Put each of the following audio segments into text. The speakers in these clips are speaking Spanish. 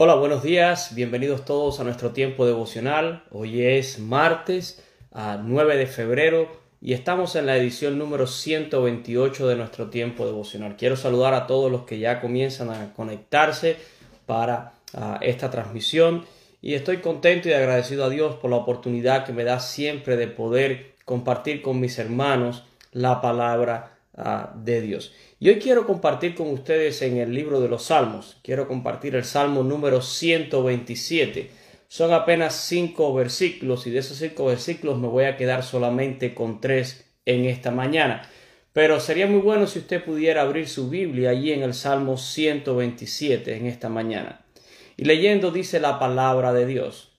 Hola, buenos días, bienvenidos todos a nuestro tiempo devocional. Hoy es martes a 9 de febrero y estamos en la edición número 128 de nuestro tiempo devocional. Quiero saludar a todos los que ya comienzan a conectarse para esta transmisión y estoy contento y agradecido a Dios por la oportunidad que me da siempre de poder compartir con mis hermanos la palabra de Dios. Y hoy quiero compartir con ustedes en el libro de los Salmos, quiero compartir el Salmo número 127. Son apenas cinco versículos y de esos cinco versículos me voy a quedar solamente con tres en esta mañana. Pero sería muy bueno si usted pudiera abrir su Biblia allí en el Salmo 127 en esta mañana. Y leyendo dice la palabra de Dios.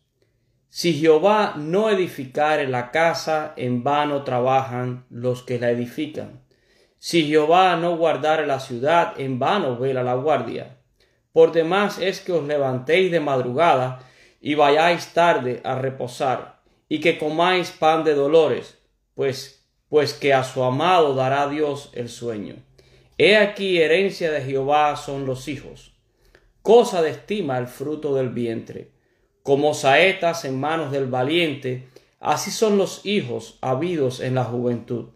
Si Jehová no edificare la casa, en vano trabajan los que la edifican. Si Jehová no guardare la ciudad, en vano vela la guardia. Por demás es que os levantéis de madrugada y vayáis tarde a reposar, y que comáis pan de dolores, pues, pues que a su amado dará Dios el sueño. He aquí herencia de Jehová son los hijos, cosa de estima el fruto del vientre. Como saetas en manos del valiente, así son los hijos habidos en la juventud.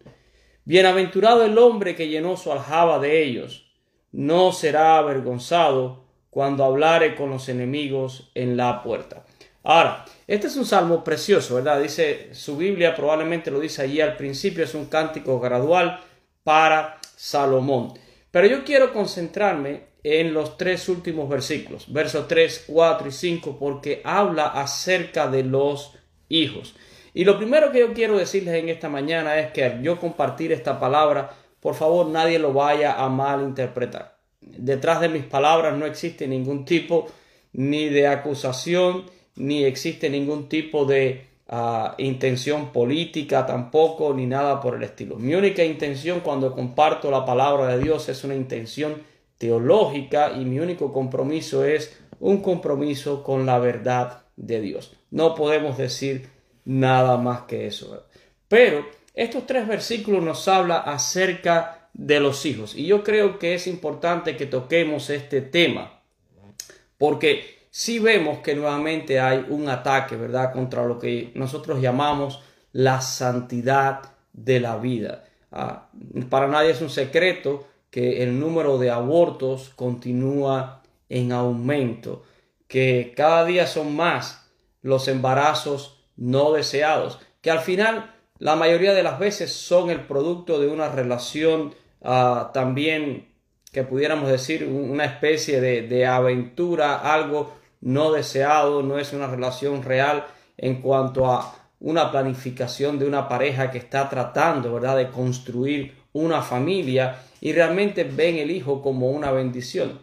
Bienaventurado el hombre que llenó su aljaba de ellos, no será avergonzado cuando hablare con los enemigos en la puerta. Ahora, este es un salmo precioso, ¿verdad? Dice su Biblia, probablemente lo dice allí al principio, es un cántico gradual para Salomón. Pero yo quiero concentrarme en los tres últimos versículos, versos 3, 4 y 5, porque habla acerca de los hijos. Y lo primero que yo quiero decirles en esta mañana es que al yo compartir esta palabra, por favor nadie lo vaya a malinterpretar. Detrás de mis palabras no existe ningún tipo ni de acusación, ni existe ningún tipo de ah, intención política tampoco, ni nada por el estilo. Mi única intención cuando comparto la palabra de Dios es una intención teológica y mi único compromiso es un compromiso con la verdad de Dios. No podemos decir nada más que eso. Pero estos tres versículos nos habla acerca de los hijos y yo creo que es importante que toquemos este tema porque si vemos que nuevamente hay un ataque, ¿verdad?, contra lo que nosotros llamamos la santidad de la vida. Ah, para nadie es un secreto que el número de abortos continúa en aumento, que cada día son más los embarazos no deseados, que al final la mayoría de las veces son el producto de una relación ah, también que pudiéramos decir una especie de, de, aventura, algo no deseado, no es una relación real en cuanto a una planificación de una pareja que está tratando, ¿verdad?, de construir una familia y realmente ven el hijo como una bendición.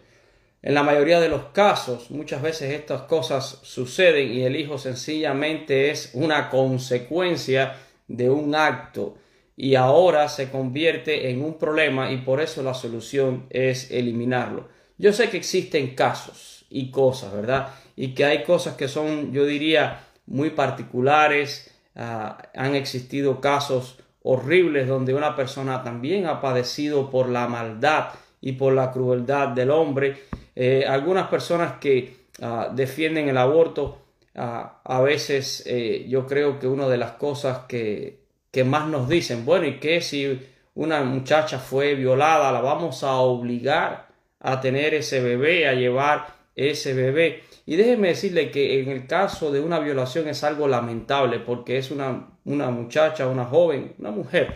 En la mayoría de los casos, muchas veces estas cosas suceden y el hijo sencillamente es una consecuencia de un acto y ahora se convierte en un problema y por eso la solución es eliminarlo. Yo sé que existen casos y cosas, ¿verdad? Y que hay cosas que son, yo diría, muy particulares. Ah, han existido casos horribles donde una persona también ha padecido por la maldad y por la crueldad del hombre eh, algunas personas que ah, defienden el aborto, ah, a veces eh, yo creo que una de las cosas que, que más nos dicen, bueno, ¿y qué si una muchacha fue violada? ¿La vamos a obligar a tener ese bebé, a llevar ese bebé? Y déjeme decirle que en el caso de una violación es algo lamentable porque es una, una muchacha, una joven, una mujer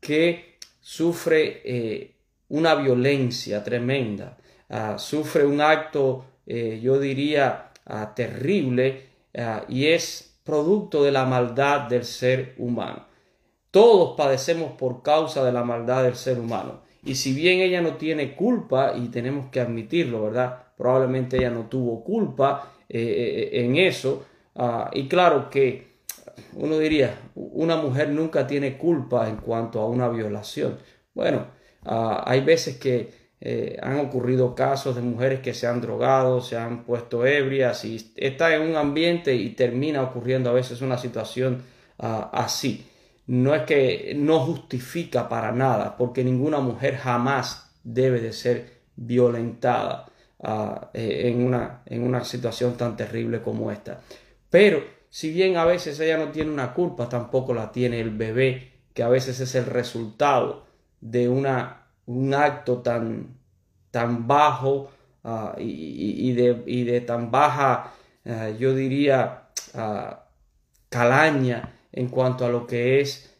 que sufre eh, una violencia tremenda. Ah, sufre un acto, eh, yo diría, ah, terrible ah, y es producto de la maldad del ser humano. Todos padecemos por causa de la maldad del ser humano. Y si bien ella no tiene culpa, y tenemos que admitirlo, ¿verdad? Probablemente ella no tuvo culpa eh, eh, en eso. y claro que uno diría, una mujer nunca tiene culpa en cuanto a una violación. Bueno, hay veces que eh, han ocurrido casos de mujeres que se han drogado, se han puesto ebrias y está en un ambiente y termina ocurriendo a veces una situación ah, así. No es que no justifica para nada, porque ninguna mujer jamás debe de ser violentada. ah, eh, en, una, en una situación tan terrible como esta. Pero si bien a veces ella no tiene una culpa, tampoco la tiene el bebé, que a veces es el resultado de una, un acto tan, tan bajo ah, y, de, de, tan baja, ah, yo diría, calaña en cuanto a lo que es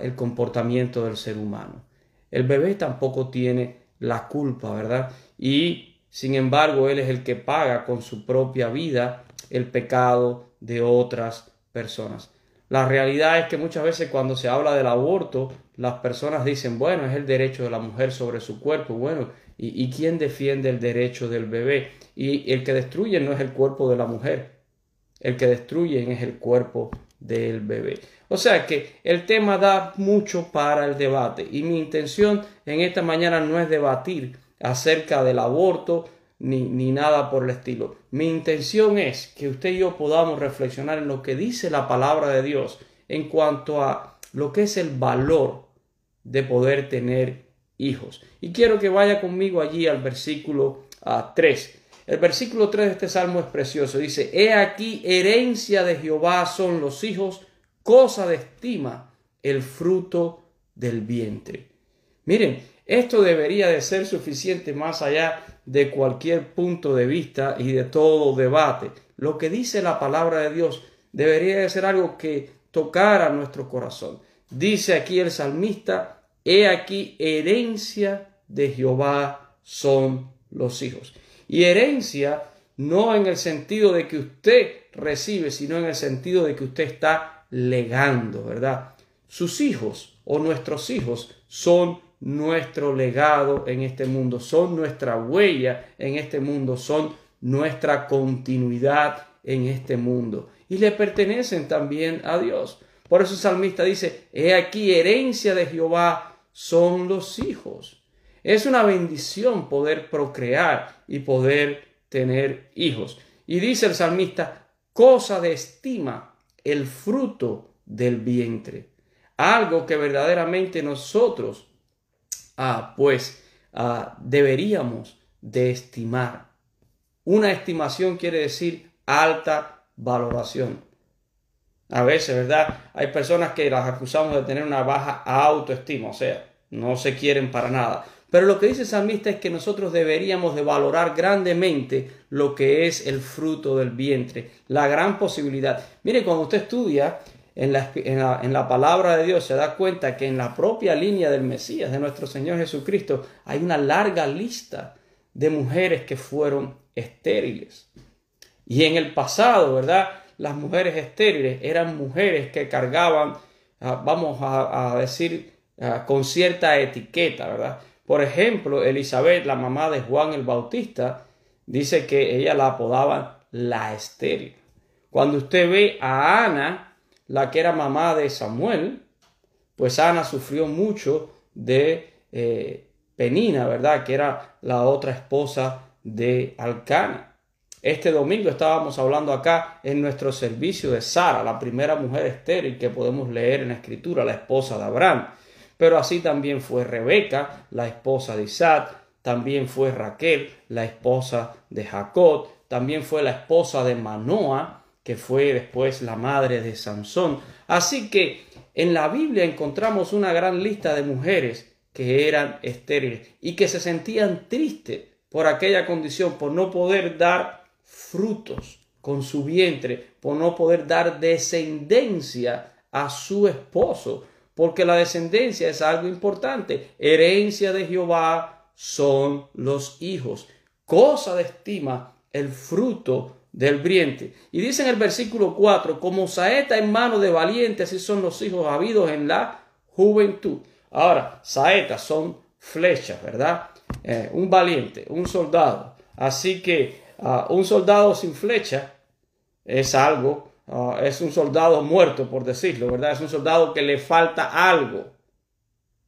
el comportamiento del ser humano. El bebé tampoco tiene la culpa, ¿verdad? Y sin embargo, él es el que paga con su propia vida el pecado de otras personas. La realidad es que muchas veces cuando se habla del aborto, las personas dicen, bueno, es el derecho de la mujer sobre su cuerpo. Bueno, ¿y, quién defiende el derecho del bebé? Y el que destruye no es el cuerpo de la mujer, el que destruye es el cuerpo del bebé. O sea que el tema da mucho para el debate y mi intención en esta mañana no es debatir acerca del aborto ni, ni, nada por el estilo. Mi intención es que usted y yo podamos reflexionar en lo que dice la palabra de Dios en cuanto a lo que es el valor de poder tener hijos. Y quiero que vaya conmigo allí al versículo 3. Ah, el versículo 3 de este salmo es precioso. Dice, He aquí, herencia de Jehová son los hijos, cosa de estima, el fruto del vientre. Miren, esto debería de ser suficiente más allá de cualquier punto de vista y de todo debate. Lo que dice la palabra de Dios debería de ser algo que tocara nuestro corazón. Dice aquí el salmista, he aquí herencia de Jehová son los hijos. Y herencia no en el sentido de que usted recibe, sino en el sentido de que usted está legando, ¿verdad? Sus hijos o nuestros hijos son nuestro legado en este mundo, son nuestra huella en este mundo, son nuestra continuidad en este mundo y le pertenecen también a Dios. Por eso el salmista dice, he aquí herencia de Jehová son los hijos. Es una bendición poder procrear y poder tener hijos. Y dice el salmista, cosa de estima el fruto del vientre. Algo que verdaderamente nosotros ah, pues ah, deberíamos de estimar. Una estimación quiere decir alta valoración. A veces, ¿verdad? Hay personas que las acusamos de tener una baja autoestima, o sea, no se quieren para nada. Pero lo que dice el salmista es que nosotros deberíamos de valorar grandemente lo que es el fruto del vientre, la gran posibilidad. Mire, cuando usted estudia en la, palabra de Dios se da cuenta que en la propia línea del Mesías, de nuestro Señor Jesucristo, hay una larga lista de mujeres que fueron estériles. Y en el pasado, ¿verdad? Las mujeres estériles eran mujeres que cargaban, ah, vamos a, decir, ah, con cierta etiqueta, ¿verdad? Por ejemplo, Elizabeth, la mamá de Juan el Bautista, dice que ella la apodaban la estéril. Cuando usted ve a Ana, la que era mamá de Samuel, pues Ana sufrió mucho de eh, Penina, ¿verdad? Que era la otra esposa de Alcana. Este domingo estábamos hablando acá en nuestro servicio de Sara, la primera mujer estéril que podemos leer en la escritura, la esposa de Abraham. Pero así también fue Rebeca, la esposa de Isaac, también fue Raquel, la esposa de Jacob, también fue la esposa de Manoa, que fue después la madre de Sansón. Así que en la Biblia encontramos una gran lista de mujeres que eran estériles y que se sentían tristes por aquella condición, por no poder dar frutos con su vientre, por no poder dar descendencia a su esposo, porque la descendencia es algo importante. Herencia de Jehová son los hijos, cosa de estima el fruto del briente. Y dice en el versículo 4, como saeta en mano de valientes, así son los hijos habidos en la juventud. Ahora, saetas son flechas, ¿verdad? Eh, un valiente, un soldado. Así que ah, un soldado sin flecha es algo, ah, es un soldado muerto, por decirlo, ¿verdad? Es un soldado que le falta algo.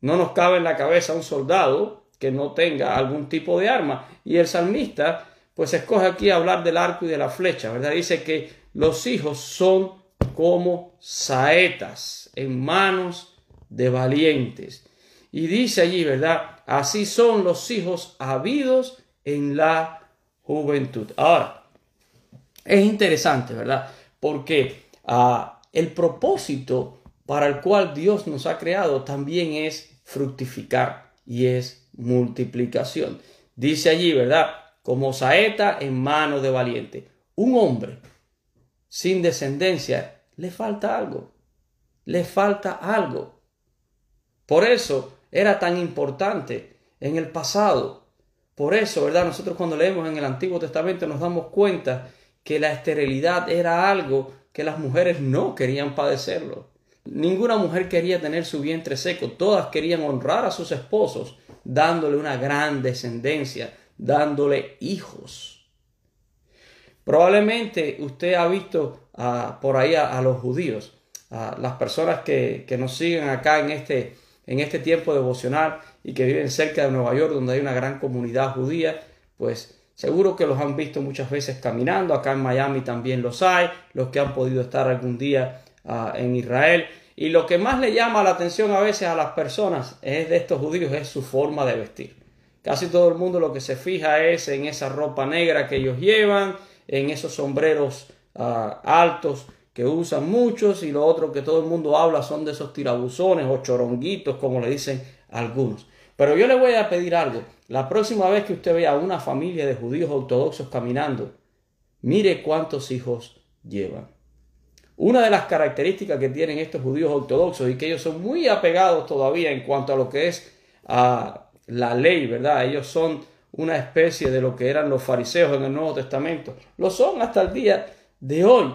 No nos cabe en la cabeza un soldado que no tenga algún tipo de arma. Y el salmista pues escoge aquí hablar del arco y de la flecha, ¿verdad? Dice que los hijos son como saetas en manos de valientes. Y dice allí, ¿verdad? Así son los hijos habidos en la juventud. Ahora, es interesante, ¿verdad? Porque ah, el propósito para el cual Dios nos ha creado también es fructificar y es multiplicación. Dice allí, ¿verdad? Como saeta en mano de valiente. Un hombre sin descendencia le falta algo. Le falta algo. Por eso era tan importante en el pasado. Por eso, ¿verdad? Nosotros cuando leemos en el Antiguo Testamento nos damos cuenta que la esterilidad era algo que las mujeres no querían padecerlo. Ninguna mujer quería tener su vientre seco, todas querían honrar a sus esposos, dándole una gran descendencia, dándole hijos. Probablemente usted ha visto ah, por ahí a, los judíos, a las personas que, que, nos siguen acá en este, en este tiempo devocional y que viven cerca de Nueva York, donde hay una gran comunidad judía, pues Seguro que los han visto muchas veces caminando, acá en Miami también los hay, los que han podido estar algún día ah, en Israel. Y lo que más le llama la atención a veces a las personas es de estos judíos es su forma de vestir. Casi todo el mundo lo que se fija es en esa ropa negra que ellos llevan, en esos sombreros ah, altos que usan muchos y lo otro que todo el mundo habla son de esos tirabuzones o choronguitos como le dicen algunos. Pero yo le voy a pedir algo. La próxima vez que usted vea a una familia de judíos ortodoxos caminando, mire cuántos hijos llevan. Una de las características que tienen estos judíos ortodoxos y que ellos son muy apegados todavía en cuanto a lo que es a la ley, ¿verdad? Ellos son una especie de lo que eran los fariseos en el Nuevo Testamento. Lo son hasta el día de hoy.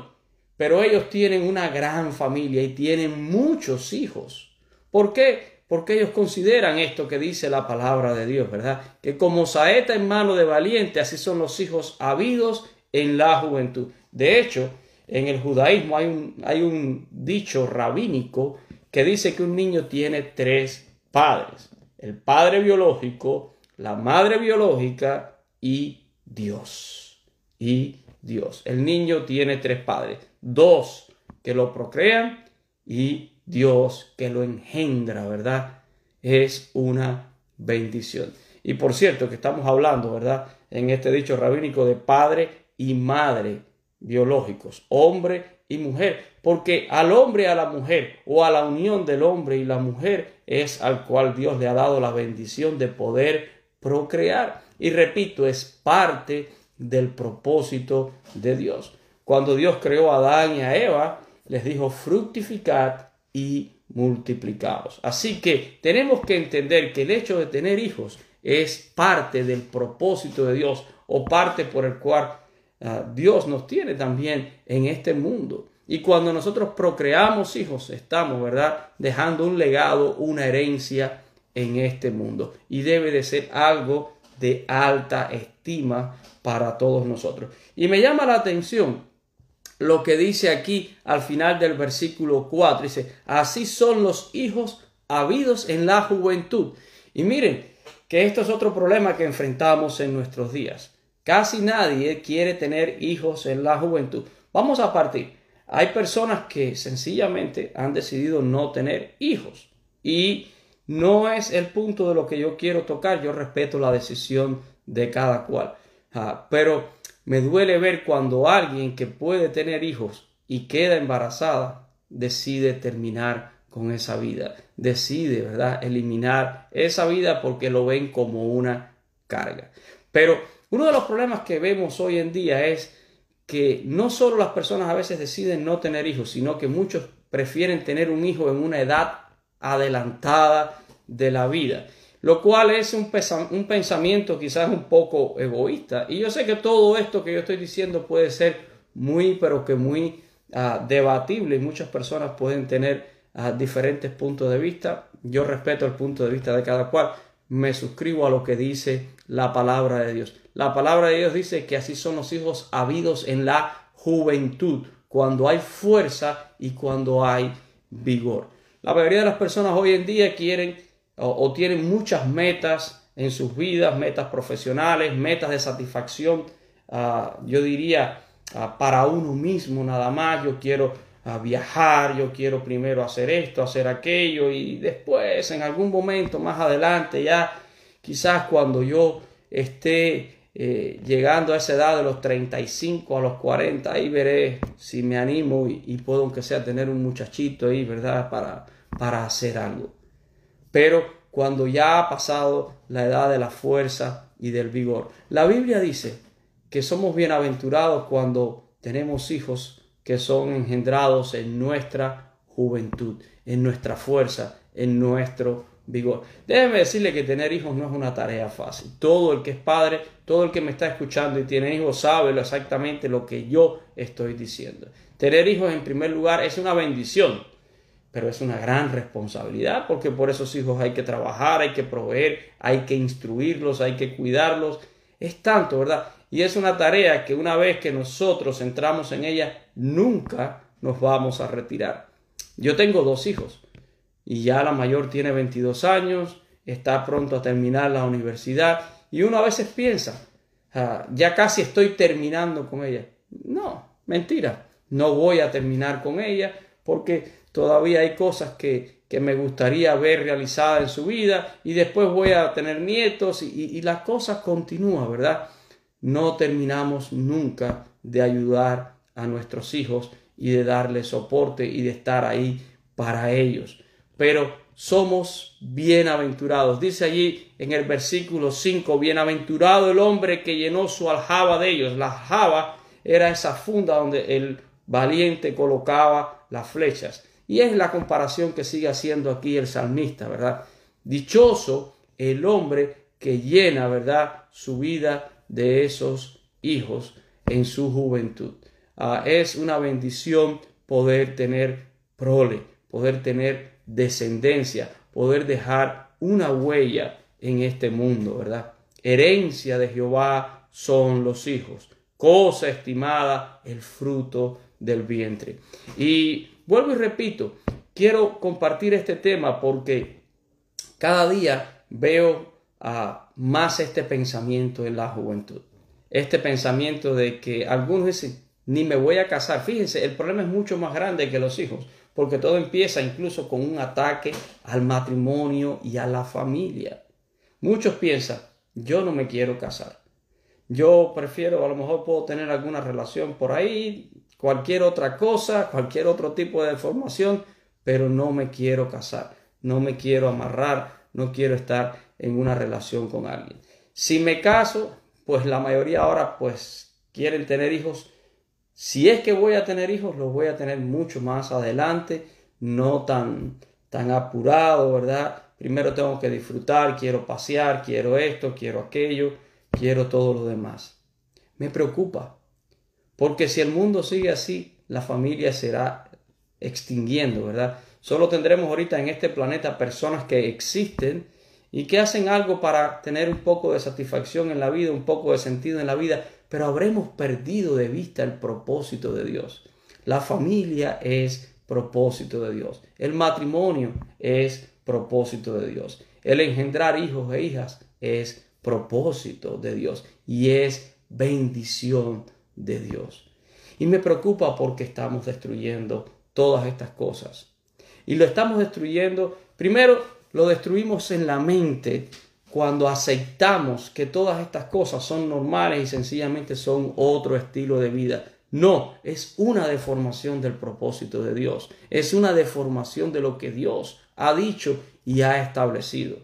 Pero ellos tienen una gran familia y tienen muchos hijos. ¿Por qué? porque ellos consideran esto que dice la palabra de Dios, ¿verdad? Que como saeta en mano de valiente, así son los hijos habidos en la juventud. De hecho, en el judaísmo hay un, hay un dicho rabínico que dice que un niño tiene tres padres. El padre biológico, la madre biológica y Dios. Y Dios. El niño tiene tres padres. Dos que lo procrean y Dios que lo engendra, ¿verdad? Es una bendición. Y por cierto que estamos hablando, ¿verdad? En este dicho rabínico de padre y madre biológicos, hombre y mujer, porque al hombre y a la mujer o a la unión del hombre y la mujer es al cual Dios le ha dado la bendición de poder procrear. Y repito, es parte del propósito de Dios. Cuando Dios creó a Adán y a Eva, les dijo fructificad y multiplicados. Así que tenemos que entender que el hecho de tener hijos es parte del propósito de Dios o parte por el cual ah, Dios nos tiene también en este mundo. Y cuando nosotros procreamos hijos, estamos, ¿verdad?, dejando un legado, una herencia en este mundo. Y debe de ser algo de alta estima para todos nosotros. Y me llama la atención lo que dice aquí al final del versículo 4. Dice, así son los hijos habidos en la juventud. Y miren que esto es otro problema que enfrentamos en nuestros días. Casi nadie quiere tener hijos en la juventud. Vamos a partir. Hay personas que sencillamente han decidido no tener hijos. Y no es el punto de lo que yo quiero tocar. Yo respeto la decisión de cada cual. Ah, pero me duele ver cuando alguien que puede tener hijos y queda embarazada decide terminar con esa vida, decide, ¿verdad?, eliminar esa vida porque lo ven como una carga. Pero uno de los problemas que vemos hoy en día es que no solo las personas a veces deciden no tener hijos, sino que muchos prefieren tener un hijo en una edad adelantada de la vida lo cual es un, pensamiento quizás un poco egoísta. Y yo sé que todo esto que yo estoy diciendo puede ser muy, pero que muy ah, debatible y muchas personas pueden tener ah, diferentes puntos de vista. Yo respeto el punto de vista de cada cual. Me suscribo a lo que dice la palabra de Dios. La palabra de Dios dice que así son los hijos habidos en la juventud, cuando hay fuerza y cuando hay vigor. La mayoría de las personas hoy en día quieren o, tienen muchas metas en sus vidas, metas profesionales, metas de satisfacción, ah, yo diría, ah, para uno mismo nada más, yo quiero ah, viajar, yo quiero primero hacer esto, hacer aquello y después en algún momento más adelante ya quizás cuando yo esté eh, llegando a esa edad de los 35 a los 40, ahí veré si me animo y, puedo, aunque sea, tener un muchachito ahí, ¿verdad? Para, para hacer algo. Pero cuando ya ha pasado la edad de la fuerza y del vigor. La Biblia dice que somos bienaventurados cuando tenemos hijos que son engendrados en nuestra juventud, en nuestra fuerza, en nuestro vigor. Déjeme decirle que tener hijos no es una tarea fácil. Todo el que es padre, todo el que me está escuchando y tiene hijos sabe exactamente lo que yo estoy diciendo. Tener hijos en primer lugar es una bendición, pero es una gran responsabilidad porque por esos hijos hay que trabajar, hay que proveer, hay que instruirlos, hay que cuidarlos. Es tanto, ¿verdad? Y es una tarea que una vez que nosotros entramos en ella, nunca nos vamos a retirar. Yo tengo dos hijos y ya la mayor tiene 22 años, está pronto a terminar la universidad y uno a veces piensa, ah, ya casi estoy terminando con ella. No, mentira, no voy a terminar con ella porque todavía hay cosas que, que me gustaría ver realizadas en su vida y después voy a tener nietos y, y las cosas continúan, ¿verdad? No terminamos nunca de ayudar a nuestros hijos y de darles soporte y de estar ahí para ellos pero somos bienaventurados. Dice allí en el versículo 5, bienaventurado el hombre que llenó su aljaba de ellos. La aljaba era esa funda donde el valiente colocaba las flechas. Y es la comparación que sigue haciendo aquí el salmista, ¿verdad? Dichoso el hombre que llena, ¿verdad?, su vida de esos hijos en su juventud. Ah, es una bendición poder tener prole, poder tener descendencia, poder dejar una huella en este mundo, ¿verdad? Herencia de Jehová son los hijos, cosa estimada el fruto del vientre. Y vuelvo y repito, quiero compartir este tema porque cada día veo ah, más este pensamiento en la juventud. Este pensamiento de que algunos dicen, ni me voy a casar. Fíjense, el problema es mucho más grande que los hijos porque todo empieza incluso con un ataque al matrimonio y a la familia. Muchos piensan, yo no me quiero casar. Yo prefiero, a lo mejor puedo tener alguna relación por ahí, cualquier otra cosa, cualquier otro tipo de formación, pero no me quiero casar, no me quiero amarrar, no quiero estar en una relación con alguien. Si me caso, pues la mayoría ahora pues quieren tener hijos si es que voy a tener hijos, los voy a tener mucho más adelante, no tan, tan apurado, ¿verdad? Primero tengo que disfrutar, quiero pasear, quiero esto, quiero aquello, quiero todo lo demás. Me preocupa, porque si el mundo sigue así, la familia será extinguiendo, ¿verdad? Solo tendremos ahorita en este planeta personas que existen y que hacen algo para tener un poco de satisfacción en la vida, un poco de sentido en la vida, pero habremos perdido de vista el propósito de Dios. La familia es propósito de Dios. El matrimonio es propósito de Dios. El engendrar hijos e hijas es propósito de Dios y es bendición de Dios. Y me preocupa porque estamos destruyendo todas estas cosas. Y lo estamos destruyendo, primero lo destruimos en la mente cuando aceptamos que todas estas cosas son normales y sencillamente son otro estilo de vida. No, es una deformación del propósito de Dios. Es una deformación de lo que Dios ha dicho y ha establecido.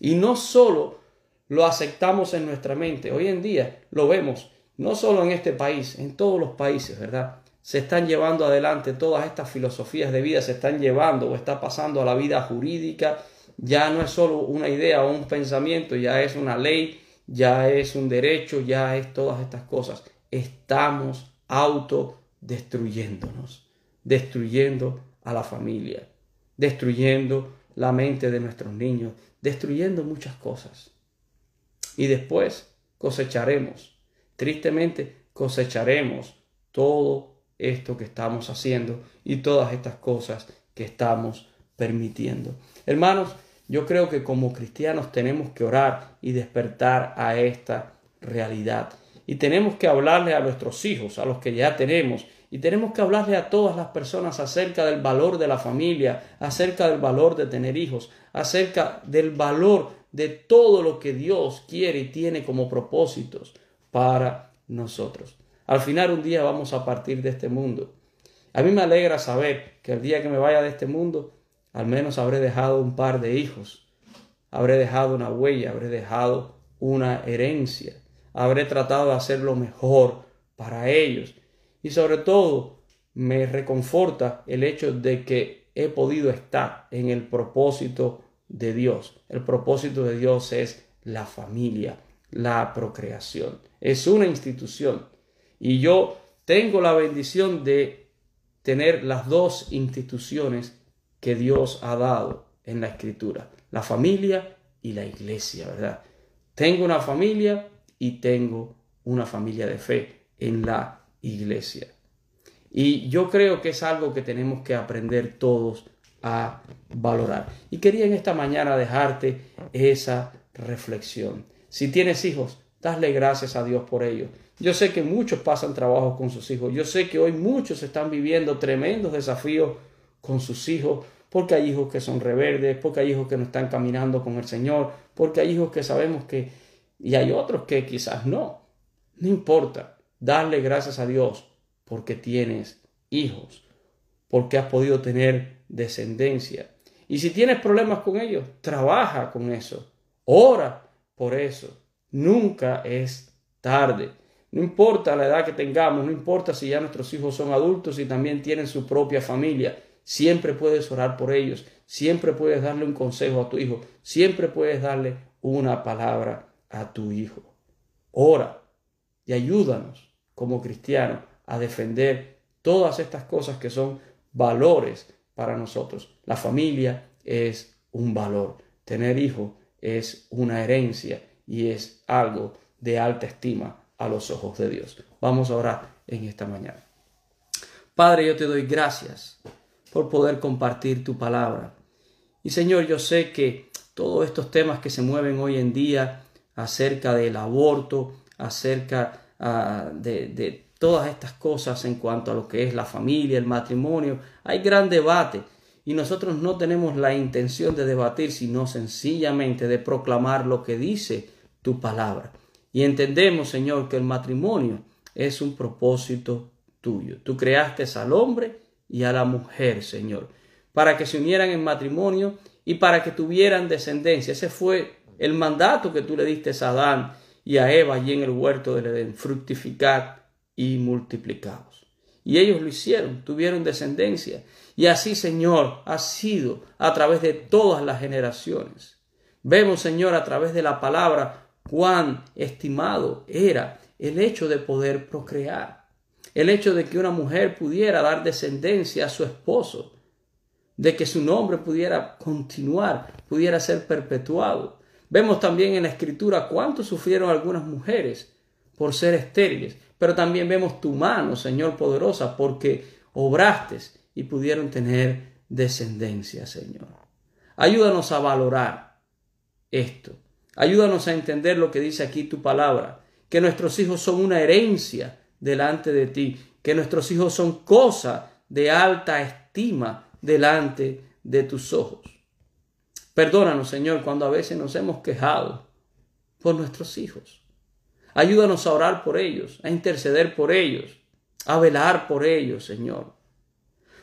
Y no solo lo aceptamos en nuestra mente, hoy en día lo vemos, no solo en este país, en todos los países, ¿verdad? Se están llevando adelante todas estas filosofías de vida, se están llevando o está pasando a la vida jurídica ya no es solo una idea o un pensamiento, ya es una ley, ya es un derecho, ya es todas estas cosas. Estamos autodestruyéndonos, destruyendo a la familia, destruyendo la mente de nuestros niños, destruyendo muchas cosas. Y después cosecharemos, tristemente cosecharemos todo esto que estamos haciendo y todas estas cosas que estamos permitiendo. Hermanos, yo creo que como cristianos tenemos que orar y despertar a esta realidad. Y tenemos que hablarle a nuestros hijos, a los que ya tenemos, y tenemos que hablarle a todas las personas acerca del valor de la familia, acerca del valor de tener hijos, acerca del valor de todo lo que Dios quiere y tiene como propósitos. para nosotros. Al final un día vamos a partir de este mundo. A mí me alegra saber que el día que me vaya de este mundo, al menos habré dejado un par de hijos, habré dejado una huella, habré dejado una herencia, habré tratado de hacer lo mejor para ellos. Y sobre todo, me reconforta el hecho de que he podido estar en el propósito de Dios. El propósito de Dios es la familia, la procreación. Es una institución. Y yo tengo la bendición de tener las dos instituciones que Dios ha dado en la escritura, la familia y la iglesia, ¿verdad? Tengo una familia y tengo una familia de fe en la iglesia. Y yo creo que es algo que tenemos que aprender todos a valorar. Y quería en esta mañana dejarte esa reflexión. Si tienes hijos, dale gracias a Dios por ellos. Yo sé que muchos pasan trabajo con sus hijos. Yo sé que hoy muchos están viviendo tremendos desafíos con sus hijos, porque hay hijos que son rebeldes, porque hay hijos que no están caminando con el Señor, porque hay hijos que sabemos que, y hay otros que quizás no. No importa, darle gracias a Dios porque tienes hijos, porque has podido tener descendencia. Y si tienes problemas con ellos, trabaja con eso, ora por eso. Nunca es tarde. No importa la edad que tengamos, no importa si ya nuestros hijos son adultos y también tienen su propia familia, siempre puedes orar por ellos, siempre puedes darle un consejo a tu hijo, siempre puedes darle una palabra a tu hijo. Ora y ayúdanos como cristianos a defender todas estas cosas que son valores para nosotros. La familia es un valor. Tener hijos es una herencia y es algo de alta estima a los ojos de Dios. Vamos a orar en esta mañana. Padre, yo te doy gracias por poder compartir tu palabra. Y Señor, yo sé que todos estos temas que se mueven hoy en día acerca del aborto, acerca ah, de, de todas estas cosas en cuanto a lo que es la familia, el matrimonio, hay gran debate. Y nosotros no tenemos la intención de debatir, sino sencillamente de proclamar lo que dice tu palabra. Y entendemos, Señor, que el matrimonio es un propósito tuyo. Tú creaste al hombre y a la mujer, Señor, para que se unieran en matrimonio y para que tuvieran descendencia. Ese fue el mandato que tú le diste a Adán y a Eva allí en el huerto del Edén, fructificar y multiplicados. Y ellos lo hicieron, tuvieron descendencia. Y así, Señor, ha sido a través de todas las generaciones. Vemos, Señor, a través de la palabra cuán estimado era el hecho de poder procrear, el hecho de que una mujer pudiera dar descendencia a su esposo, de que su nombre pudiera continuar, pudiera ser perpetuado. Vemos también en la escritura cuánto sufrieron algunas mujeres por ser estériles, pero también vemos tu mano, Señor poderosa, porque obraste y pudieron tener descendencia, Señor. Ayúdanos a valorar esto Ayúdanos a entender lo que dice aquí tu palabra, que nuestros hijos son una herencia delante de ti, que nuestros hijos son cosa de alta estima delante de tus ojos. Perdónanos, Señor, cuando a veces nos hemos quejado por nuestros hijos. Ayúdanos a orar por ellos, a interceder por ellos, a velar por ellos, Señor.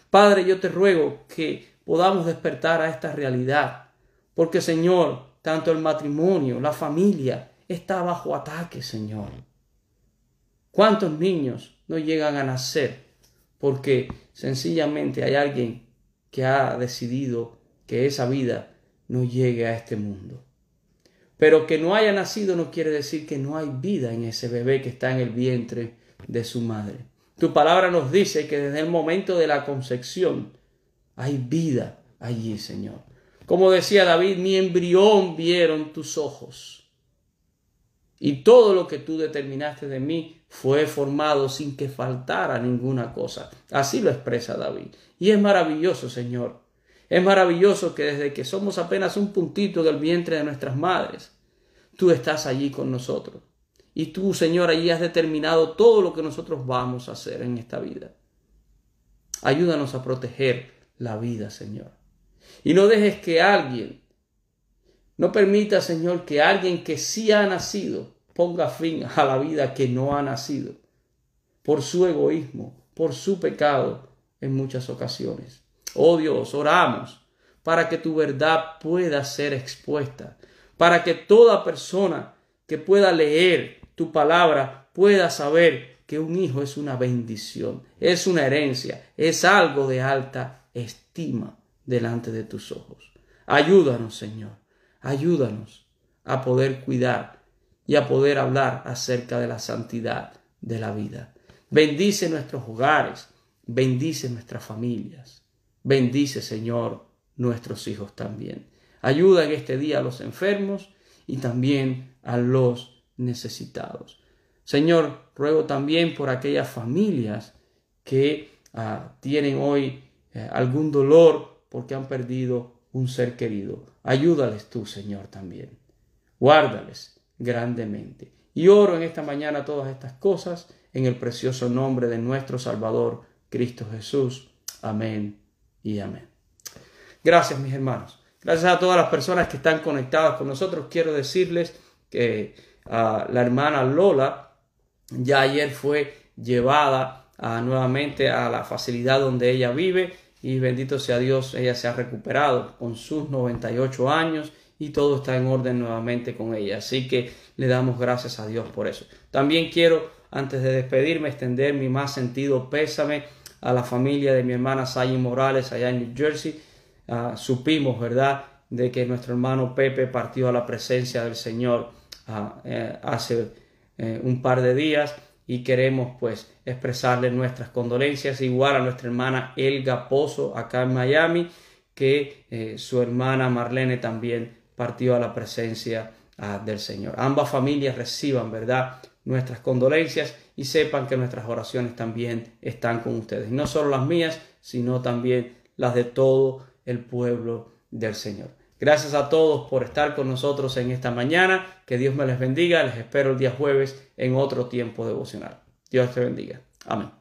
Padre, yo te ruego que podamos despertar a esta realidad, porque, Señor, tanto el matrimonio, la familia, está bajo ataque, Señor. ¿Cuántos niños no llegan a nacer porque sencillamente hay alguien que ha decidido que esa vida no llegue a este mundo? Pero que no haya nacido no quiere decir que no hay vida en ese bebé que está en el vientre de su madre. Tu palabra nos dice que desde el momento de la concepción hay vida allí, Señor. Como decía David, mi embrión vieron tus ojos. Y todo lo que tú determinaste de mí fue formado sin que faltara ninguna cosa. Así lo expresa David. Y es maravilloso, Señor. Es maravilloso que desde que somos apenas un puntito del vientre de nuestras madres, tú estás allí con nosotros. Y tú, Señor, allí has determinado todo lo que nosotros vamos a hacer en esta vida. Ayúdanos a proteger la vida, Señor. Y no dejes que alguien, no permita, Señor, que alguien que sí ha nacido ponga fin a la vida que no ha nacido, por su egoísmo, por su pecado en muchas ocasiones. Oh Dios, oramos para que tu verdad pueda ser expuesta, para que toda persona que pueda leer tu palabra pueda saber que un hijo es una bendición, es una herencia, es algo de alta estima delante de tus ojos. Ayúdanos, Señor, ayúdanos a poder cuidar y a poder hablar acerca de la santidad de la vida. Bendice nuestros hogares, bendice nuestras familias, bendice, Señor, nuestros hijos también. Ayuda en este día a los enfermos y también a los necesitados. Señor, ruego también por aquellas familias que ah, tienen hoy eh, algún dolor porque han perdido un ser querido. Ayúdales tú, Señor, también. Guárdales grandemente. Y oro en esta mañana todas estas cosas en el precioso nombre de nuestro Salvador, Cristo Jesús. Amén y amén. Gracias, mis hermanos. Gracias a todas las personas que están conectadas con nosotros. Quiero decirles que la hermana Lola ya ayer fue llevada ah, nuevamente a la facilidad donde ella vive y bendito sea Dios, ella se ha recuperado con sus 98 años y todo está en orden nuevamente con ella. Así que le damos gracias a Dios por eso. También quiero, antes de despedirme, extender mi más sentido pésame a la familia de mi hermana Sayi Morales allá en New Jersey. Ah, supimos, ¿verdad?, de que nuestro hermano Pepe partió a la presencia del Señor ah, eh, hace eh, un par de días y queremos pues expresarle nuestras condolencias igual a nuestra hermana Elga Pozo acá en Miami que eh, su hermana Marlene también partió a la presencia ah, del Señor. Ambas familias reciban, ¿verdad? Nuestras condolencias y sepan que nuestras oraciones también están con ustedes. no solo las mías, sino también las de todo el pueblo del Señor. Gracias a todos por estar con nosotros en esta mañana. Que Dios me les bendiga. Les espero el día jueves en otro tiempo devocional. Dios te bendiga. Amén.